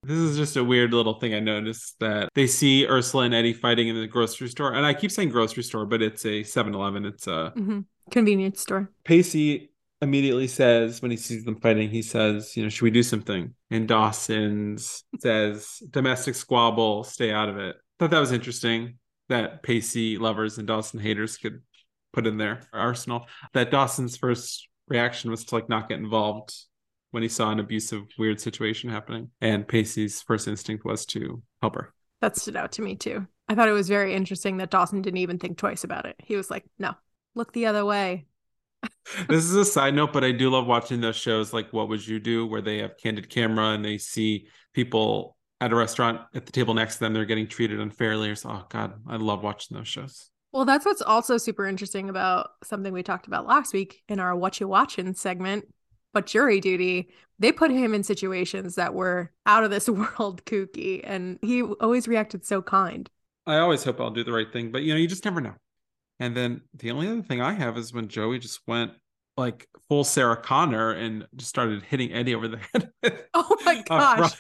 This is just a weird little thing I noticed that they see Ursula and Eddie fighting in the grocery store. And I keep saying grocery store, but it's a 7 Eleven. It's a. hmm Convenience store. Pacey immediately says, when he sees them fighting, he says, you know, should we do something? And Dawson's says, domestic squabble, stay out of it. Thought that was interesting that Pacey lovers and Dawson haters could put in their arsenal. That Dawson's first reaction was to like not get involved when he saw an abusive, weird situation happening. And Pacey's first instinct was to help her. That stood out to me too. I thought it was very interesting that Dawson didn't even think twice about it. He was like, no, look the other way. This is a side note, but I do love watching those shows like What Would You Do, where they have candid camera and they see people at a restaurant at the table next to them, they're getting treated unfairly. Or so, oh God, I love watching those shows. Well, that's what's also super interesting about something we talked about last week in our What You Watching segment. But jury duty, they put him in situations that were out of this world kooky, and he always reacted so kind. I always hope I'll do the right thing, but you know, you just never know. And then the only other thing I have is when Joey just went like full Sarah Connor and just started hitting Eddie over the head with Oh my gosh.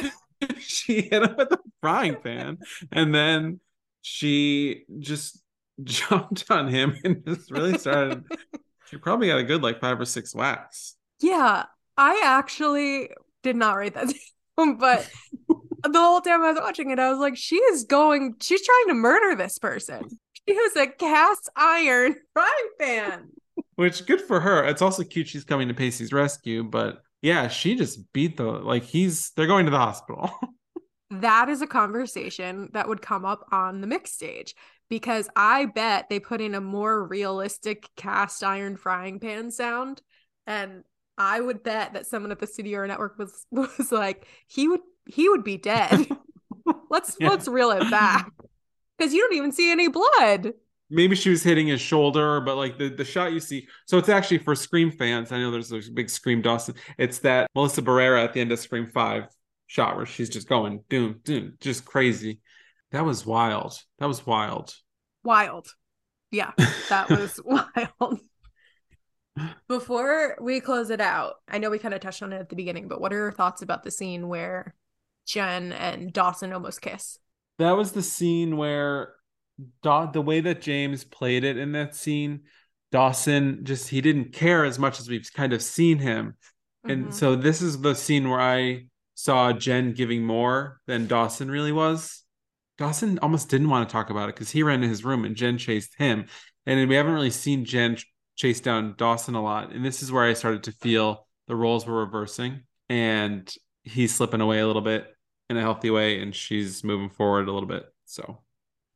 she hit him with a frying pan and then she just jumped on him and just really started she probably got a good like five or six whacks Yeah, I actually did not write that down, but the whole time I was watching it, I was like, she is going, she's trying to murder this person. She has a cast iron frying pan. which good for her it's also cute she's coming to pacey's rescue but yeah she just beat the like he's they're going to the hospital That is a conversation that would come up on the mix stage because I bet they put in a more realistic cast iron frying pan sound. And I would bet that someone at the or network was was like, he would he would be dead. let's Yeah. let's reel it back. Because you don't even see any blood. maybe she was hitting his shoulder, but like the, the shot you see. So it's actually for Scream fans. I know there's a big Scream Dawson. It's that Melissa Barrera at the end of Scream 5 shot where she's just going doom, doom, just crazy. That was wild. That was wild. Wild. Yeah, that was wild. Before we close it out, I know we kind of touched on it at the beginning, but what are your thoughts about the scene where Jen and Dawson almost kiss? That was the scene where Daw- the way that James played it in that scene, Dawson just he didn't care as much as we've kind of seen him. And Mhm. so this is the scene where I saw Jen giving more than Dawson really was. Dawson almost didn't want to talk about it because he ran to his room and Jen chased him. And we haven't really seen Jen ch- chase down Dawson a lot. And this is where I started to feel the roles were reversing and he's slipping away a little bit in a healthy way and she's moving forward a little bit. So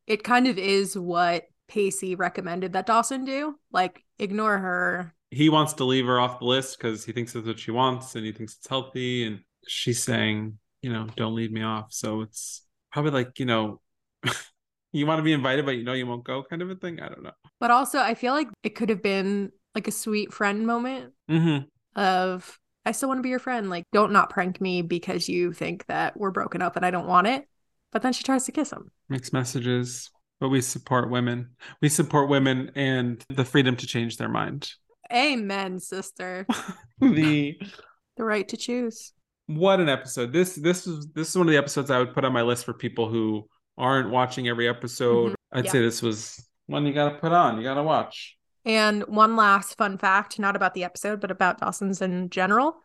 it kind of is what Pacey recommended that Dawson do. Like, ignore her. he wants to leave her off the list because he thinks that's what she wants and he thinks it's healthy. And she's saying, you know, don't leave me off. So it's probably like, you know, you want to be invited, but you know you won't go kind of a thing. I don't know. But also, I feel like it could have been like a sweet friend moment Mm-hmm. of, I still want to be your friend. Like, don't not prank me because you think that we're broken up and I don't want it. But then she tries to kiss him. Mixed messages, but we support women. We support women and the freedom to change their mind. Amen, sister. the the right to choose. what an episode. This this is this is one of the episodes I would put on my list for people who aren't watching every episode. Mhm. I'd Yeah. say this was one you gotta put on. You gotta watch. And one last fun fact, not about the episode, but about Dawson's in general.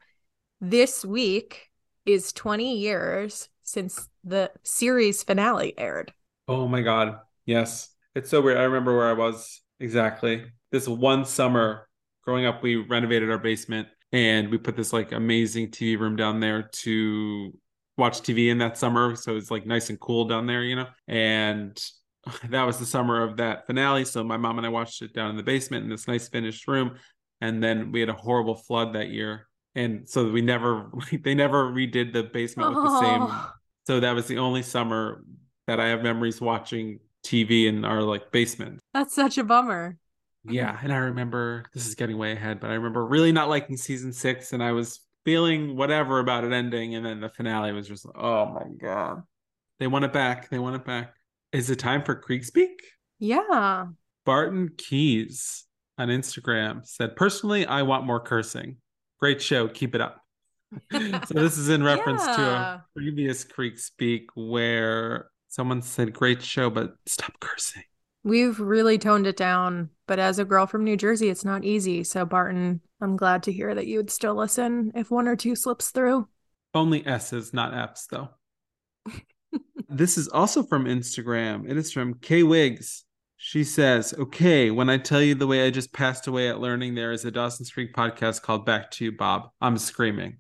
This week is 20 years since the series finale aired. Oh my god. Yes. It's so weird. I remember where I was exactly. This one summer growing up, we renovated our basement and we put this like amazing TV room down there to watch TV in that summer. So it's like nice and cool down there, you know? And that was the summer of that finale. So my mom and I watched it down in the basement in this nice finished room. And then we had a horrible flood that year. And so we never, they never redid the basement with the same Oh, so that was the only summer that I have memories watching TV in our like basement. that's such a bummer. Yeah, and I remember this is getting way ahead, but I remember really not liking season six, and I was feeling whatever about it ending, and then the finale was just oh my god, they want it back, they want it back. Is it time for Creek Speak? Yeah. Barton Keys on Instagram said, "Personally, I want more cursing. Great show, keep it up." so this is in reference to a previous Creek Speak where someone said, "Great show, but stop cursing." We've really toned it down, but as a girl from New Jersey, it's not easy. So, Barton, I'm glad to hear that you would still listen if one or two slips through. Only S's, not F's, though. this is also from Instagram. It is from K Wiggs. She says, Okay, when I tell you the way I just passed away at learning there is a Dawson's Creek podcast called Back to You, Bob, I'm screaming.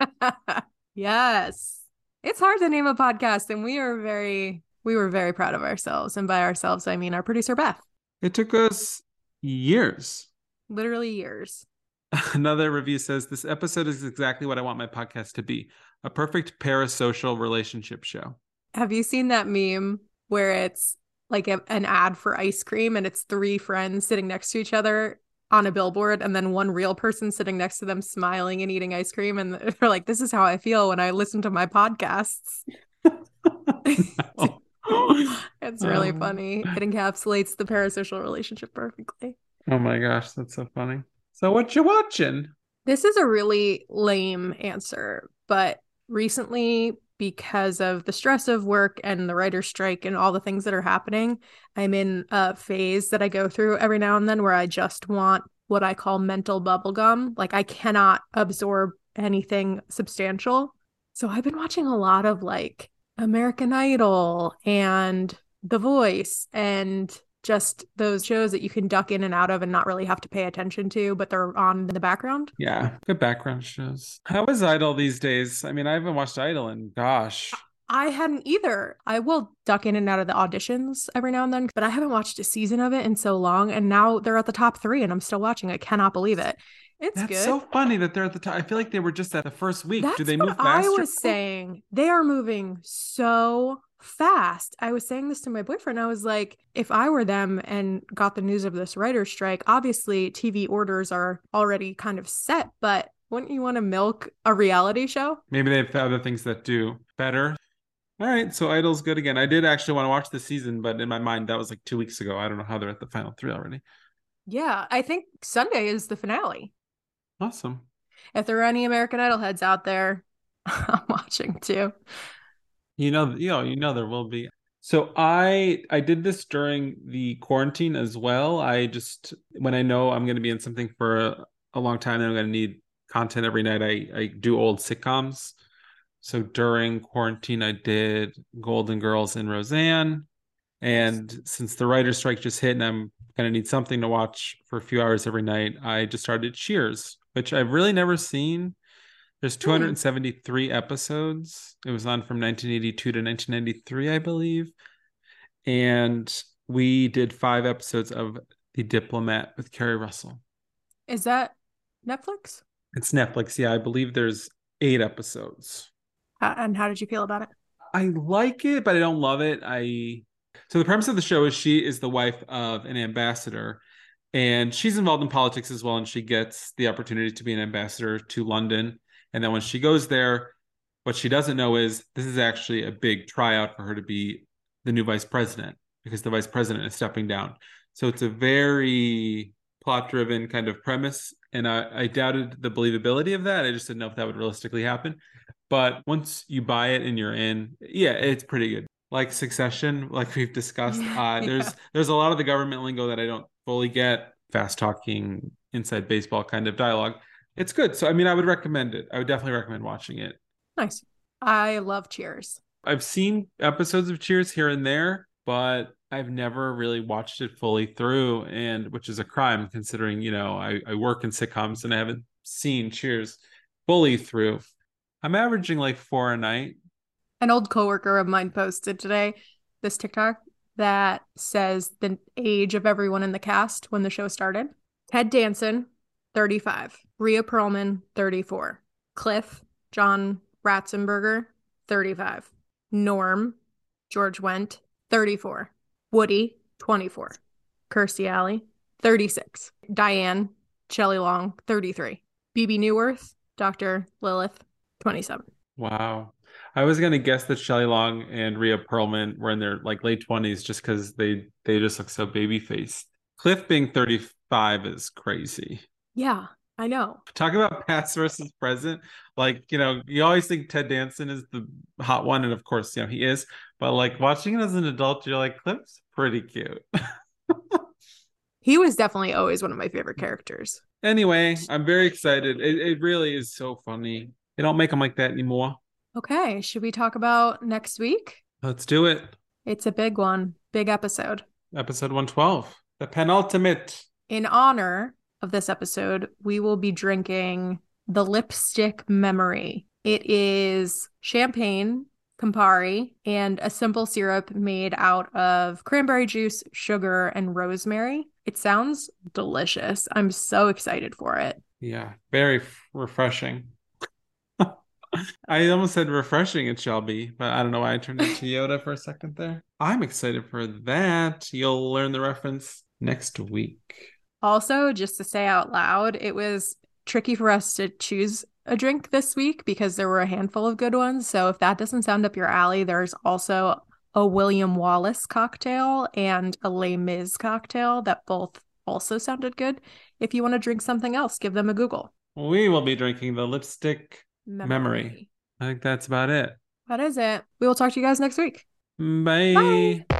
yes. It's hard to name a podcast, and we are very, we were very proud of ourselves. And by ourselves, I mean our producer, Beth. It took us years. Literally years. Another review says, This episode is exactly what I want my podcast to be a perfect parasocial relationship show. Have you seen that meme where it's like a, an ad for ice cream and it's three friends sitting next to each other on a billboard and then one real person sitting next to them smiling and eating ice cream and they're like this is how I feel when I listen to my podcasts. It's really Um. funny. It encapsulates the parasocial relationship perfectly. oh my gosh, that's so funny. So, what you watching? This is a really lame answer, but recently, because of the stress of work and the writer's strike and all the things that are happening, I'm in a phase that I go through every now and then where I just want what I call mental bubblegum. Like, I cannot absorb anything substantial. So, I've been watching a lot of like American Idol and The Voice and just those shows that you can duck in and out of and not really have to pay attention to, but they're on in the background. Yeah, good background shows. How is Idol these days? I mean, I haven't watched Idol in gosh. I hadn't either. I will duck in and out of the auditions every now and then, but I haven't watched a season of it in so long. And now they're at the top three and I'm still watching. I cannot believe it. It's That's good. so funny that they're at the top. I feel like they were just at the first week. That's Do they move faster? I was saying. They are moving so fast. I was saying this to my boyfriend. I was like, if I were them and got the news of this writer's strike, obviously TV orders are already kind of set, but wouldn't you want to milk a reality show? Maybe they have other things that do better. All right, so Idol's good again. I did actually want to watch the season, but in my mind, that was like two weeks ago. I don't know how they're at the final three already. Yeah, I think Sunday is the finale. Awesome. If there are any American Idol heads out there, I'm watching too. You know, you know, you know there will be. So I I did this during the quarantine as well. I just when I know I'm going to be in something for a, a long time and I'm going to need content every night, I I do old sitcoms. So during quarantine, I did Golden Girls and Roseanne. And since the writer's strike just hit and I'm going to need something to watch for a few hours every night, I just started Cheers, which I've really never seen. There's 273 episodes. It was on from 1982 to 1993, I believe. And we did five episodes of The Diplomat with Keri Russell. Is that Netflix? It's Netflix. Yeah, I believe there's eight episodes. Uh, and how did you feel about it? I like it, but I don't love it. I so the premise of the show is she is the wife of an ambassador, and she's involved in politics as well, and she gets the opportunity to be an ambassador to London. And then when she goes there, what she doesn't know is this is actually a big tryout for her to be the new vice president because the vice president is stepping down. So it's a very plot driven kind of premise. And I, I doubted the believability of that. I just didn't know if that would realistically happen. But once you buy it and you're in, yeah, it's pretty good. Like Succession, like we've discussed, uh, there's Yeah. there's a lot of the government lingo that I don't fully get. Fast talking, inside baseball kind of dialogue. It's good. So I mean, I would recommend it. I would definitely recommend watching it. Nice. I love Cheers. I've seen episodes of Cheers here and there, but I've never really watched it fully through, and which is a crime considering you know I, I work in sitcoms and I haven't seen Cheers fully through. I'm averaging like four a night. An old coworker of mine posted today this TikTok that says the age of everyone in the cast when the show started. Ted Danson, 35. Rhea Perlman, 34. Cliff, John Ratzenberger, 35. Norm, George Wendt, 34. Woody, 24. Kirstie Alley, 36. Diane, Shelley Long, 33. Bebe Neuwirth, Dr. Lilith, 27. Wow. I was gonna guess that Shelley Long and Rhea Perlman were in their like late twenties just because they they just look so baby faced. Cliff being 35 is crazy. Yeah, I know. Talk about past versus present. Like, you know, you always think Ted Danson is the hot one, and of course, you know, he is. But like watching it as an adult, you're like, Cliff's pretty cute. He was definitely always one of my favorite characters. anyway, I'm very excited. It, it really is so funny. They don't make them like that anymore. Okay, should we talk about next week? Let's do it. It's a big one, big episode. Episode 112, the penultimate. In honor of this episode, we will be drinking the lipstick memory. It is champagne, Campari, and a simple syrup made out of cranberry juice, sugar, and rosemary. It sounds delicious. I'm so excited for it. Yeah, very refreshing. I almost said refreshing it shall be, but I don't know why I turned into Yoda for a second there. I'm excited for that. You'll learn the reference next week. Also, just to say out loud, it was tricky for us to choose a drink this week because there were a handful of good ones. So if that doesn't sound up your alley, there's also a William Wallace cocktail and a Les Mis cocktail that both also sounded good. If you want to drink something else, give them a Google. We will be drinking the lipstick. Memory. I think that's about it. That is it. We will talk to you guys next week. Bye. Bye.